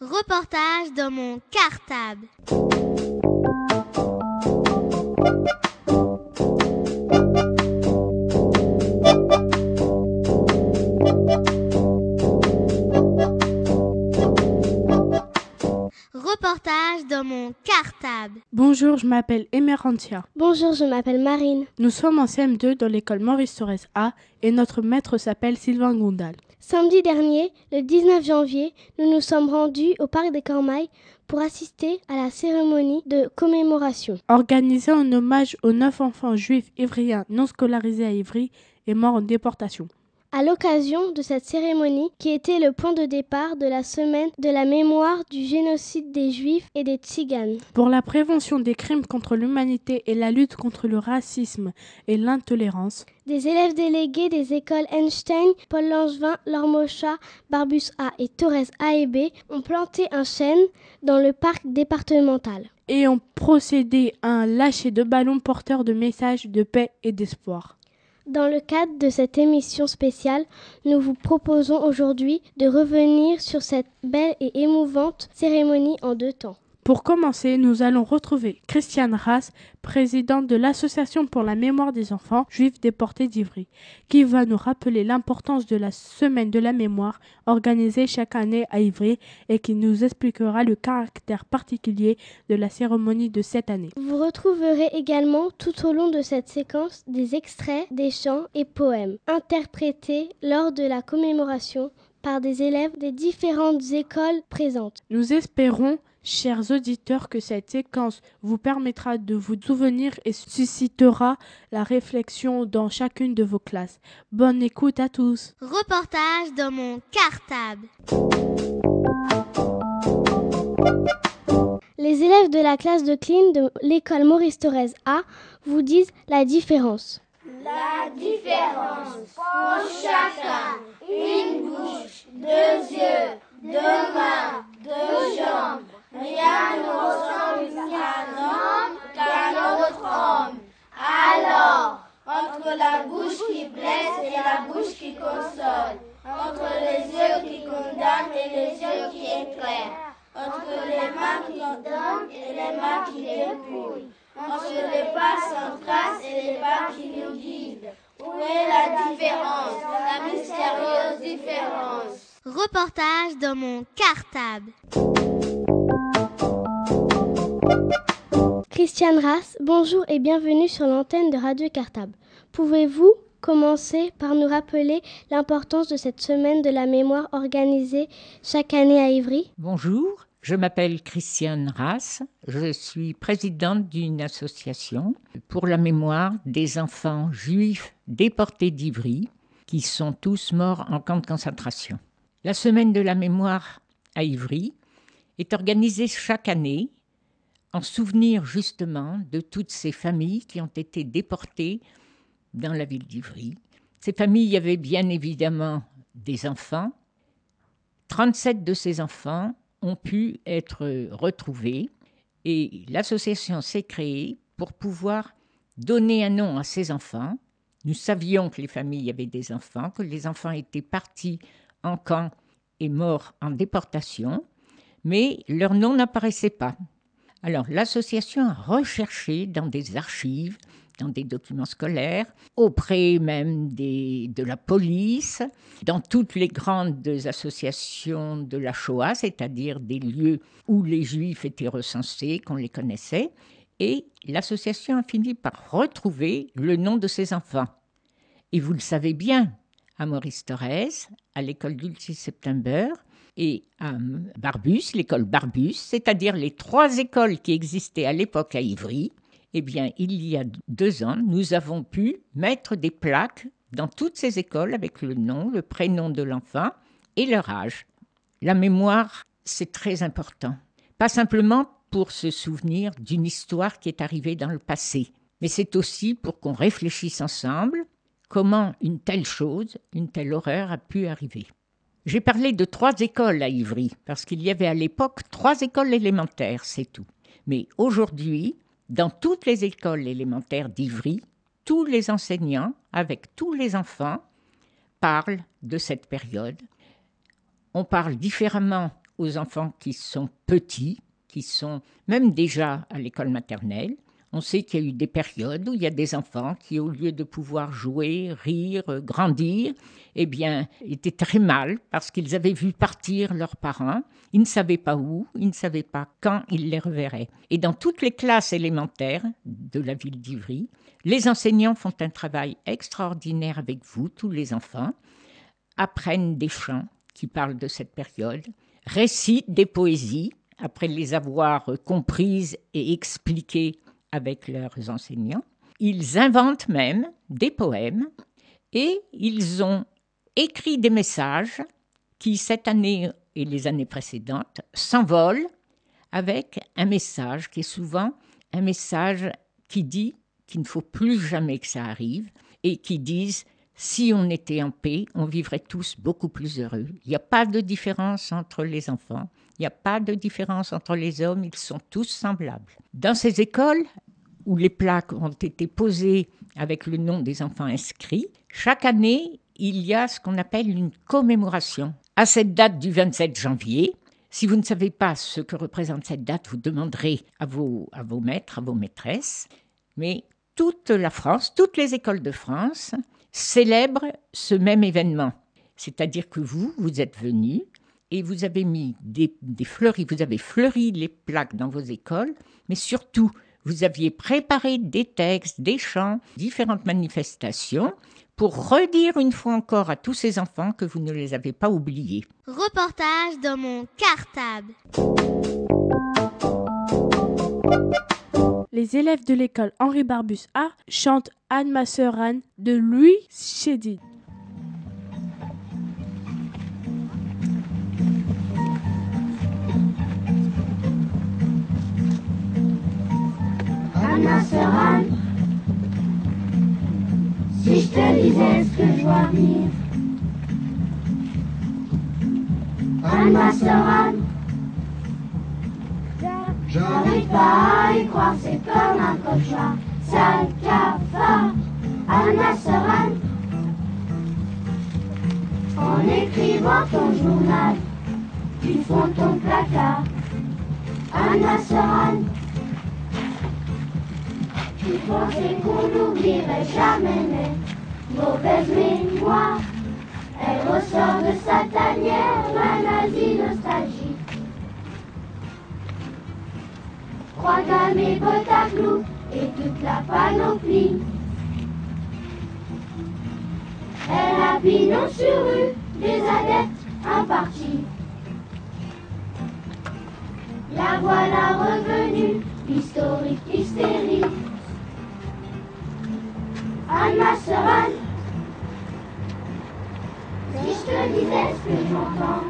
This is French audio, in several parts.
Reportage dans mon cartable. Reportage dans mon cartable. Bonjour, je m'appelle Emerantia. Bonjour, je m'appelle Marine. Nous sommes en CM2 dans l'école Maurice Torres A et notre maître s'appelle Sylvain Gondal. Samedi dernier, le 19 janvier, nous nous sommes rendus au parc des Cormailles pour assister à la cérémonie de commémoration. Organisée en hommage aux neuf enfants juifs ivriens non scolarisés à Ivry et morts en déportation. À l'occasion de cette cérémonie, qui était le point de départ de la semaine de la mémoire du génocide des Juifs et des Tziganes. Pour la prévention des crimes contre l'humanité et la lutte contre le racisme et l'intolérance, des élèves délégués des écoles Einstein, Paul Langevin, Lormocha, Barbus A et Torres A et B ont planté un chêne dans le parc départemental. Et ont procédé à un lâcher de ballons porteurs de messages de paix et d'espoir. Dans le cadre de cette émission spéciale, nous vous proposons aujourd'hui de revenir sur cette belle et émouvante cérémonie en deux temps. Pour commencer, nous allons retrouver Christiane Rass, présidente de l'Association pour la mémoire des enfants juifs déportés d'Ivry, qui va nous rappeler l'importance de la semaine de la mémoire organisée chaque année à Ivry et qui nous expliquera le caractère particulier de la cérémonie de cette année. Vous retrouverez également tout au long de cette séquence des extraits des chants et poèmes interprétés lors de la commémoration par des élèves des différentes écoles présentes. Nous espérons Chers auditeurs, que cette séquence vous permettra de vous souvenir et suscitera la réflexion dans chacune de vos classes. Bonne écoute à tous. Reportage dans mon cartable. Les élèves de la classe de clean de l'école Maurice Thorez A vous disent la différence. La différence pour chacun, une bouche, deux yeux, deux mains, deux jambes. Rien ne ressemble qu'à un homme qu'à un autre homme. Alors, entre la bouche qui blesse et la bouche qui console, entre les yeux qui condamnent et les yeux qui éclairent, entre les mains qui donnent et les mains qui dépouillent, entre les pas sans trace et les pas qui nous guident. Où est la différence, la mystérieuse différence Reportage dans mon cartable. Christiane Rass, bonjour et bienvenue sur l'antenne de Radio Cartable. Pouvez-vous commencer par nous rappeler l'importance de cette semaine de la mémoire organisée chaque année à Ivry Bonjour, je m'appelle Christiane Rass, je suis présidente d'une association pour la mémoire des enfants juifs déportés d'Ivry qui sont tous morts en camp de concentration. La semaine de la mémoire à Ivry est organisée chaque année en souvenir justement de toutes ces familles qui ont été déportées dans la ville d'Ivry. Ces familles avaient bien évidemment des enfants. 37 de ces enfants ont pu être retrouvés et l'association s'est créée pour pouvoir donner un nom à ces enfants. Nous savions que les familles avaient des enfants, que les enfants étaient partis en camp et morts en déportation, mais leur nom n'apparaissait pas. Alors l'association a recherché dans des archives, dans des documents scolaires, auprès même de la police, dans toutes les grandes associations de la Shoah, c'est-à-dire des lieux où les juifs étaient recensés, qu'on les connaissait, et l'association a fini par retrouver le nom de ces enfants. Et vous le savez bien, à Maurice Thorez, à l'école du 6 septembre, et à Barbus, l'école Barbus, c'est-à-dire les trois écoles qui existaient à l'époque à Ivry, eh bien, il y a deux ans, nous avons pu mettre des plaques dans toutes ces écoles avec le nom, le prénom de l'enfant et leur âge. La mémoire, c'est très important. Pas simplement pour se souvenir d'une histoire qui est arrivée dans le passé, mais c'est aussi pour qu'on réfléchisse ensemble comment une telle chose, une telle horreur a pu arriver. J'ai parlé de trois écoles à Ivry, parce qu'il y avait à l'époque trois écoles élémentaires, c'est tout. Mais aujourd'hui, dans toutes les écoles élémentaires d'Ivry, tous les enseignants, avec tous les enfants, parlent de cette période. On parle différemment aux enfants qui sont petits, qui sont même déjà à l'école maternelle. On sait qu'il y a eu des périodes où il y a des enfants qui, au lieu de pouvoir jouer, rire, grandir, eh bien, étaient très mal parce qu'ils avaient vu partir leurs parents. Ils ne savaient pas où, ils ne savaient pas quand ils les reverraient. Et dans toutes les classes élémentaires de la ville d'Ivry, les enseignants font un travail extraordinaire avec vous, tous les enfants, apprennent des chants qui parlent de cette période, récitent des poésies après les avoir comprises et expliquées avec leurs enseignants. Ils inventent même des poèmes et ils ont écrit des messages qui, cette année et les années précédentes, s'envolent avec un message qui est souvent un message qui dit qu'il ne faut plus jamais que ça arrive et qui disent si on était en paix, on vivrait tous beaucoup plus heureux. Il n'y a pas de différence entre les enfants, il n'y a pas de différence entre les hommes, ils sont tous semblables. Dans ces écoles, où les plaques ont été posées avec le nom des enfants inscrits, chaque année, il y a ce qu'on appelle une commémoration. À cette date du 27 janvier, si vous ne savez pas ce que représente cette date, vous demanderez à vos, à vos maîtres, à vos maîtresses. Mais toute la France, toutes les écoles de France célèbrent ce même événement. C'est-à-dire que vous, vous êtes venus et vous avez mis des, des vous avez fleuri les plaques dans vos écoles, mais surtout, vous aviez préparé des textes, des chants, différentes manifestations pour redire une fois encore à tous ces enfants que vous ne les avez pas oubliés. Reportage dans mon cartable. Les élèves de l'école Henri Barbus A chantent Anne ma sœur Anne de Louis Chédid. Si je te disais ce que je vois vivre. Anne, j'arrive pas à y croire, c'est comme un cauchemar, sale cafard. Anne, en écrivant ton journal, tu fonds ton placard. Anne, tu pensais qu'on n'oublierait jamais mes mauvaises mémoires. Elle ressort de sa tanière la nazie nostalgie. Croix gamme et et toute la panoplie. Elle a pignon sur rue des adeptes impartis. La voilà revenue, historique hystérie. Ce que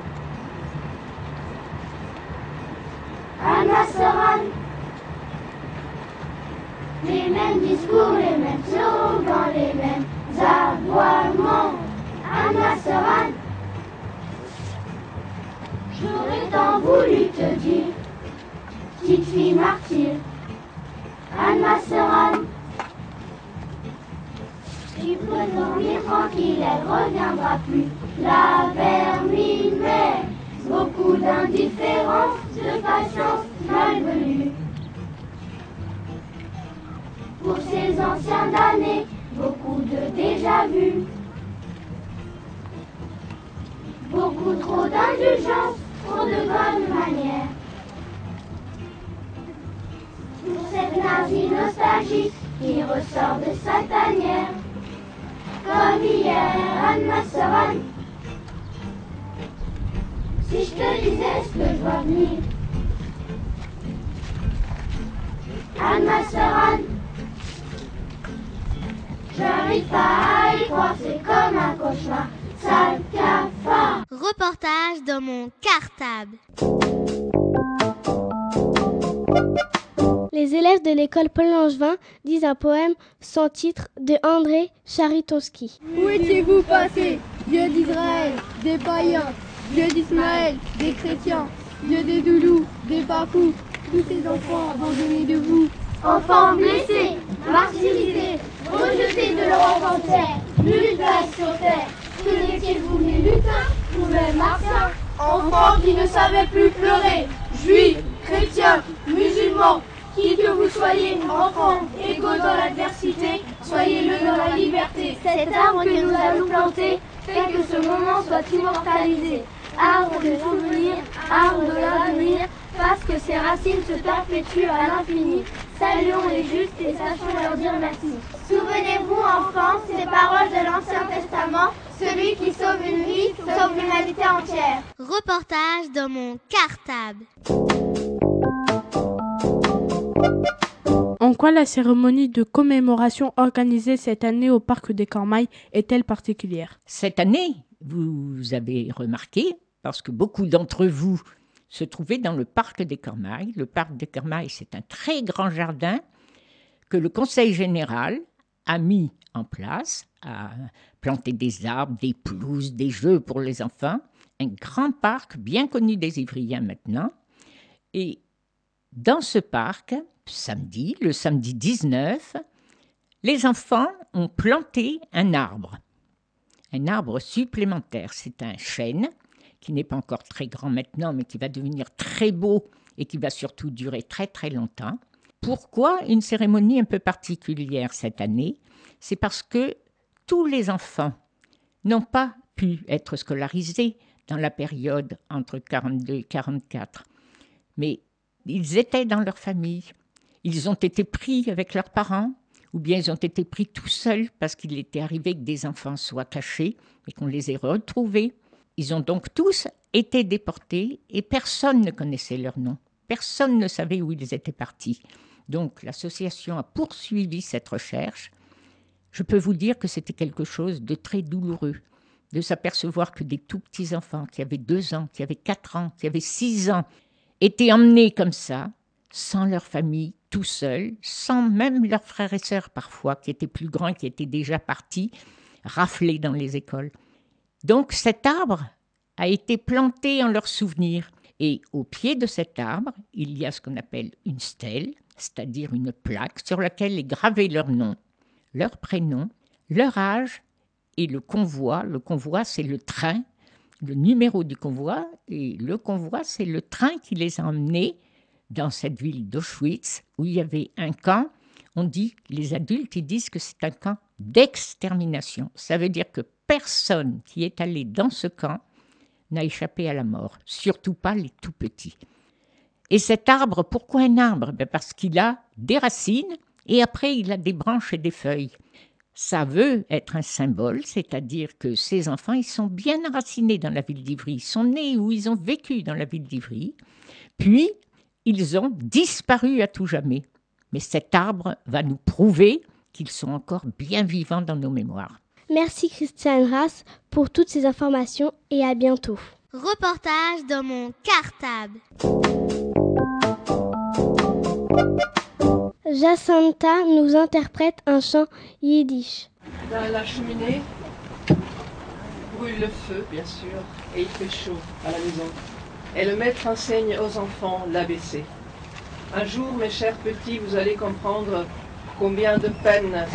de patience malvenue. Pour ces anciens damnés, beaucoup de déjà-vus. Beaucoup trop d'indulgence, trop de bonnes manières. Pour cette nazie nostalgie qui ressort de sa tanière comme hier, Anne, ma Anne. Si je te disais ce que je vois venir, Anne, ma sœur Anne, j'arrive pas à y croire, c'est comme un cauchemar, sale cafard. Reportage dans mon cartable. Les élèves de l'école Paul Langevin disent un poème sans titre de André Charitonski. Où étiez-vous passé, Dieu d'Israël, des païens, Dieu d'Ismaël, des chrétiens, Dieu des doulous, des papous, tous ces enfants abandonnés de vous Enfants blessés, martyrisés, rejetés de leur enfant terre, nulle place sur terre. Que n'étiez-vous ni lutins, ou même enfants qui ne savaient plus pleurer, juifs, chrétiens, musulmans, qui que vous soyez, enfants, égaux dans l'adversité, soyez-le dans la liberté. Cet arbre que nous allons planter fait que ce moment soit immortalisé. Arbre de souvenirs, arbre de l'avenir, fasse que ses racines se perpétuent à l'infini. Saluons les justes et sachons leur dire merci. Souvenez-vous, enfants, ces paroles de l'Ancien Testament, celui qui sauve une vie sauve l'humanité entière. Reportage dans mon cartable. En quoi la cérémonie de commémoration organisée cette année au Parc des Cormailles est-elle particulière? Cette année, vous avez remarqué, parce que beaucoup d'entre vous se trouvaient dans le Parc des Cormailles. Le Parc des Cormailles, c'est un très grand jardin que le Conseil général a mis en place, a planté des arbres, des pelouses, des jeux pour les enfants. Un grand parc bien connu des Ivriens maintenant. Et dans ce parc, samedi, le samedi 19, les enfants ont planté un arbre, un arbre supplémentaire. C'est un chêne qui n'est pas encore très grand maintenant, mais qui va devenir très beau et qui va surtout durer très très longtemps. Pourquoi une cérémonie un peu particulière cette année? C'est parce que tous les enfants n'ont pas pu être scolarisés dans la période entre 42 et 44, mais ils étaient dans leur famille, ils ont été pris avec leurs parents, ou bien ils ont été pris tout seuls parce qu'il était arrivé que des enfants soient cachés et qu'on les ait retrouvés. Ils ont donc tous été déportés et personne ne connaissait leur nom. Personne ne savait où ils étaient partis. Donc l'association a poursuivi cette recherche. Je peux vous dire que c'était quelque chose de très douloureux de s'apercevoir que des tout petits enfants qui avaient deux ans, qui avaient quatre ans, qui avaient six ans, étaient emmenés comme ça, sans leur famille, tout seuls, sans même leurs frères et sœurs parfois, qui étaient plus grands, qui étaient déjà partis, raflés dans les écoles. Donc cet arbre a été planté en leur souvenir. Et au pied de cet arbre, il y a ce qu'on appelle une stèle, c'est-à-dire une plaque sur laquelle est gravé leur nom, leur prénom, leur âge et le convoi. Le convoi, c'est le train, le numéro du convoi, et le convoi, c'est le train qui les a emmenés dans cette ville d'Auschwitz où il y avait un camp. On dit, les adultes, ils disent que c'est un camp d'extermination. Ça veut dire que personne qui est allé dans ce camp n'a échappé à la mort, surtout pas les tout petits. Et cet arbre, pourquoi un arbre? Ben Parce qu'il a des racines et après il a des branches et des feuilles. Ça veut être un symbole, c'est-à-dire que ces enfants, ils sont bien enracinés dans la ville d'Ivry, ils sont nés ou ils ont vécu dans la ville d'Ivry, puis ils ont disparu à tout jamais. Mais cet arbre va nous prouver qu'ils sont encore bien vivants dans nos mémoires. Merci Christiane Rass pour toutes ces informations et à bientôt. Reportage dans mon cartable. Jacinta nous interprète un chant yiddish. Dans la cheminée brûle le feu, bien sûr, et il fait chaud à la maison. Et le maître enseigne aux enfants l'ABC. Un jour, mes chers petits, vous allez comprendre combien de peines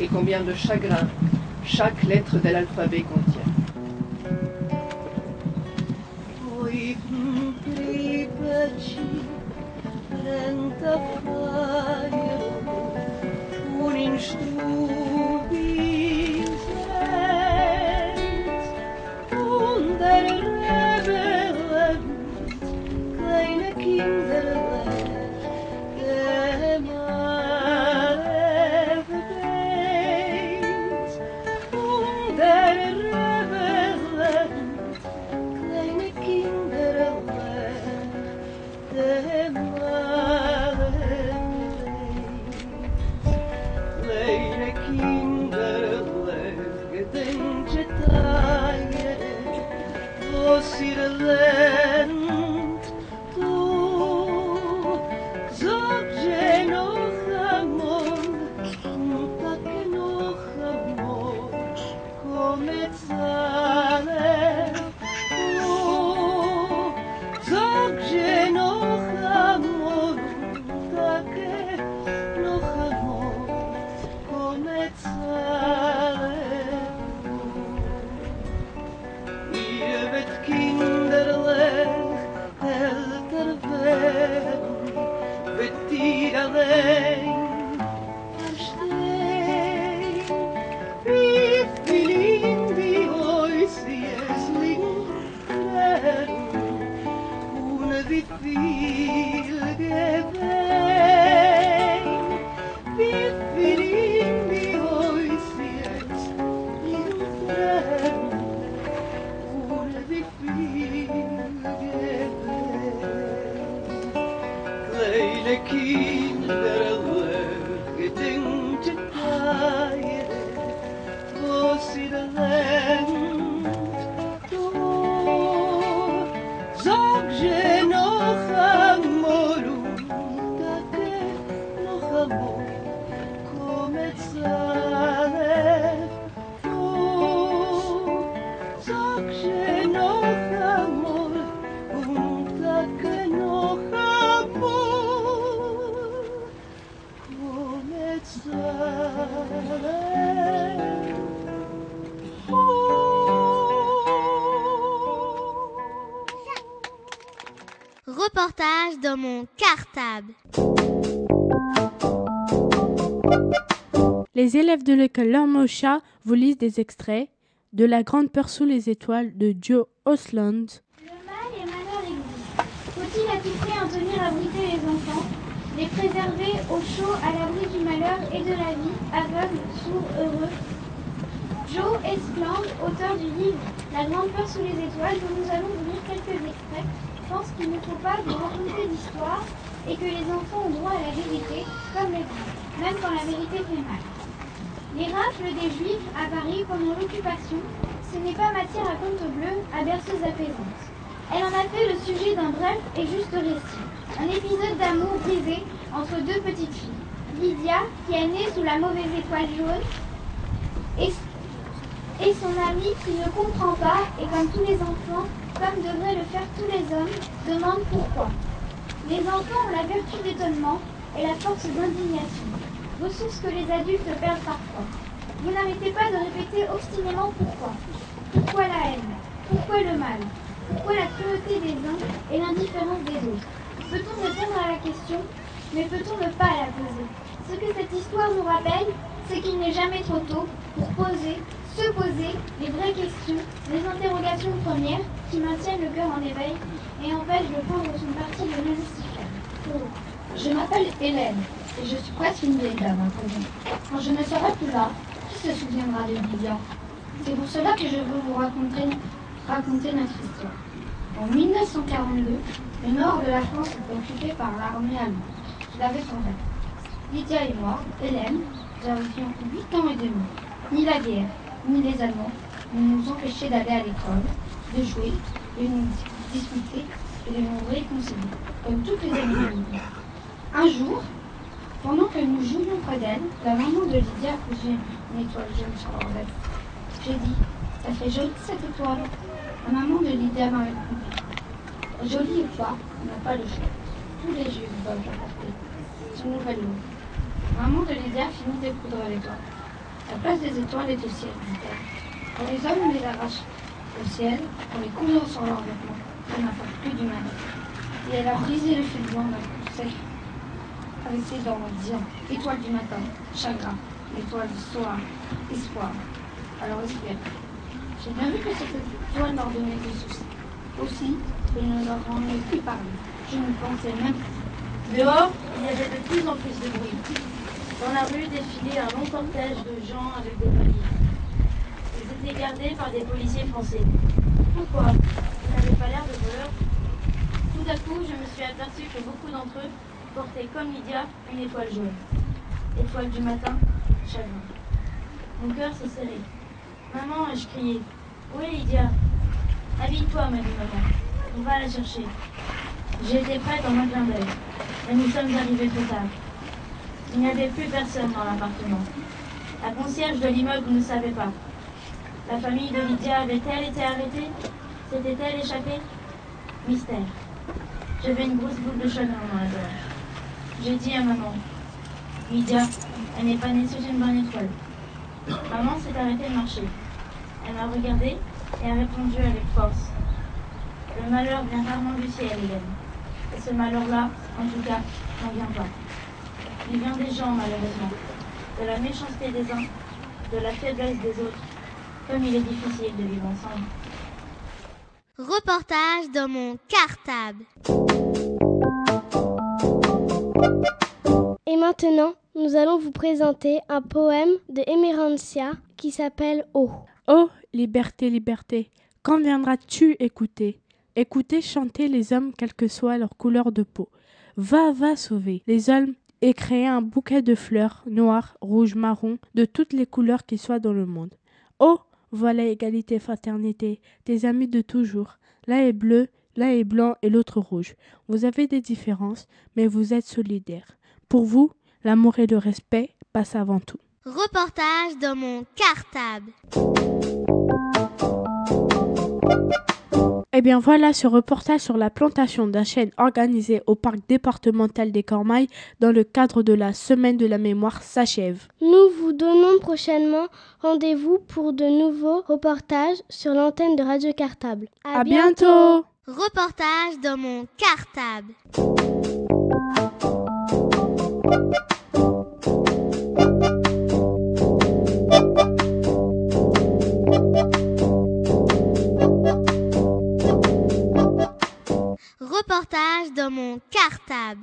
et combien de chagrins chaque lettre de l'alphabet contient. Dile ki Reportage dans mon cartable. Les élèves de l'école Lormosha vous lisent des extraits de La Grande Peur sous les étoiles de Joe Osland. Le mal et malheur existent. Faut-il à prix en tenir abriter les enfants, les préserver au chaud à l'abri du malheur et de la vie, aveugles, sourds, heureux? Joe Escland, auteur du livre La Grande Peur sous les étoiles, dont nous allons vous lire quelques extraits, pense qu'il ne faut pas vous raconter d'histoire et que les enfants ont droit à la vérité, comme les grands, même quand la vérité fait mal. Les rafles des Juifs à Paris pendant l'occupation, ce n'est pas matière à conte bleu, à berceuse apaisante. Elle en a fait le sujet d'un bref et juste récit. Un épisode d'amour brisé entre deux petites filles. Lydia, qui est née sous la mauvaise étoile jaune, et, et son ami qui ne comprend pas, et comme tous les enfants, comme devraient le faire tous les hommes, demande pourquoi. Les enfants ont la vertu d'étonnement et la force d'indignation, ressources que les adultes perdent parfois. Vous n'arrêtez pas de répéter obstinément pourquoi. Pourquoi la haine? Pourquoi le mal? Pourquoi la cruauté des uns et l'indifférence des autres? Peut-on répondre à la question, mais peut-on ne pas la poser? Ce que cette histoire nous rappelle, c'est qu'il n'est jamais trop tôt pour poser, se poser les vraies questions, les interrogations premières qui maintiennent le cœur en éveil et empêchent de prendre son parti de le Lucifer. Je m'appelle Hélène et je suis presque une vieille dame présent. Quand je ne serai plus là, qui se souviendra de Lydia? C'est pour cela que je veux vous raconter, notre histoire. En 1942, le nord de la France était occupé par l'armée allemande. Avait son rêve. Lydia et moi, Hélène, nous avions 8 ans et demi. Ni la guerre, ni les Allemands ne nous empêchaient d'aller à l'école, de jouer, de nous disputer et de nous réconcilier, comme toutes les amies. Un jour, pendant que nous jouions près d'elle, la maman de Lydia a posé une étoile jaune sur leur veste. J'ai dit, ça fait jolie cette étoile. La maman de Lydia m'a répondu, jolie ou pas, on n'a pas le choix. Tous les juifs doivent la. Son nouvel lot. Maman de Lydia finit de coudre l'étoile. La place des étoiles est au ciel, dit-elle. Quand les hommes les arrachent au ciel, pour les coudre sur leurs vêtements, ça n'apporte plus du mal. Et elle a brisé le fil blanc d'un coup sec avec ses dents en disant Étoile du matin, chagrin, étoile du soir, espoir. Alors espère. J'ai bien vu que cette étoile m'ordonnait des soucis. Aussi, je ne leur en ai plus parlé. Je ne pensais même plus. Dehors, il y avait de plus en plus de bruit. Dans la rue défilait un long cortège de gens avec des paliers. Ils étaient gardés par des policiers français. Pourquoi Ils n'avaient pas l'air de voleurs. Tout à coup, je me suis aperçu que beaucoup d'entre eux portaient comme Lydia une étoile jaune. Étoile du matin, chagrin. Mon cœur s'est serré. Maman, ai-je crié. Où est Lydia Habille-toi, m'a dit maman. On va la chercher. J'étais prête en un clin d'œil. Mais nous sommes arrivés trop tard. Il n'y avait plus personne dans l'appartement. La concierge de l'immeuble ne savait pas. La famille de Lydia avait-elle été arrêtée? S'était-elle échappée? Mystère. J'avais une grosse boule de chagrin dans la gorge. J'ai dit à maman, Lydia, elle n'est pas née sous une bonne étoile. Maman s'est arrêtée de marcher. Elle m'a regardée et a répondu avec force. Le malheur vient rarement du ciel, Hélène. Et ce malheur-là, en tout cas, n'en vient pas. Il vient des gens, malheureusement. De la méchanceté des uns, de la faiblesse des autres. Comme il est difficile de vivre ensemble. Reportage dans mon cartable. Et maintenant, nous allons vous présenter un poème de Emerantia qui s'appelle Oh. Oh, liberté, liberté, quand viendras-tu écouter? Écouter chanter les hommes, quelle que soit leur couleur de peau. Va, va sauver les hommes et créer un bouquet de fleurs noires, rouges, marron, de toutes les couleurs qui soient dans le monde. Oh, voilà égalité, fraternité, tes amis de toujours. L'un est bleu, l'un est blanc et l'autre rouge. Vous avez des différences, mais vous êtes solidaires. Pour vous, l'amour et le respect passent avant tout. Reportage dans mon cartable. Eh bien voilà, ce reportage sur la plantation d'un chêne organisé au parc départemental des Cormailles dans le cadre de la Semaine de la mémoire s'achève. Nous vous donnons prochainement rendez-vous pour de nouveaux reportages sur l'antenne de Radio Cartable. À, bientôt Reportage dans mon cartable. reportage dans mon cartable.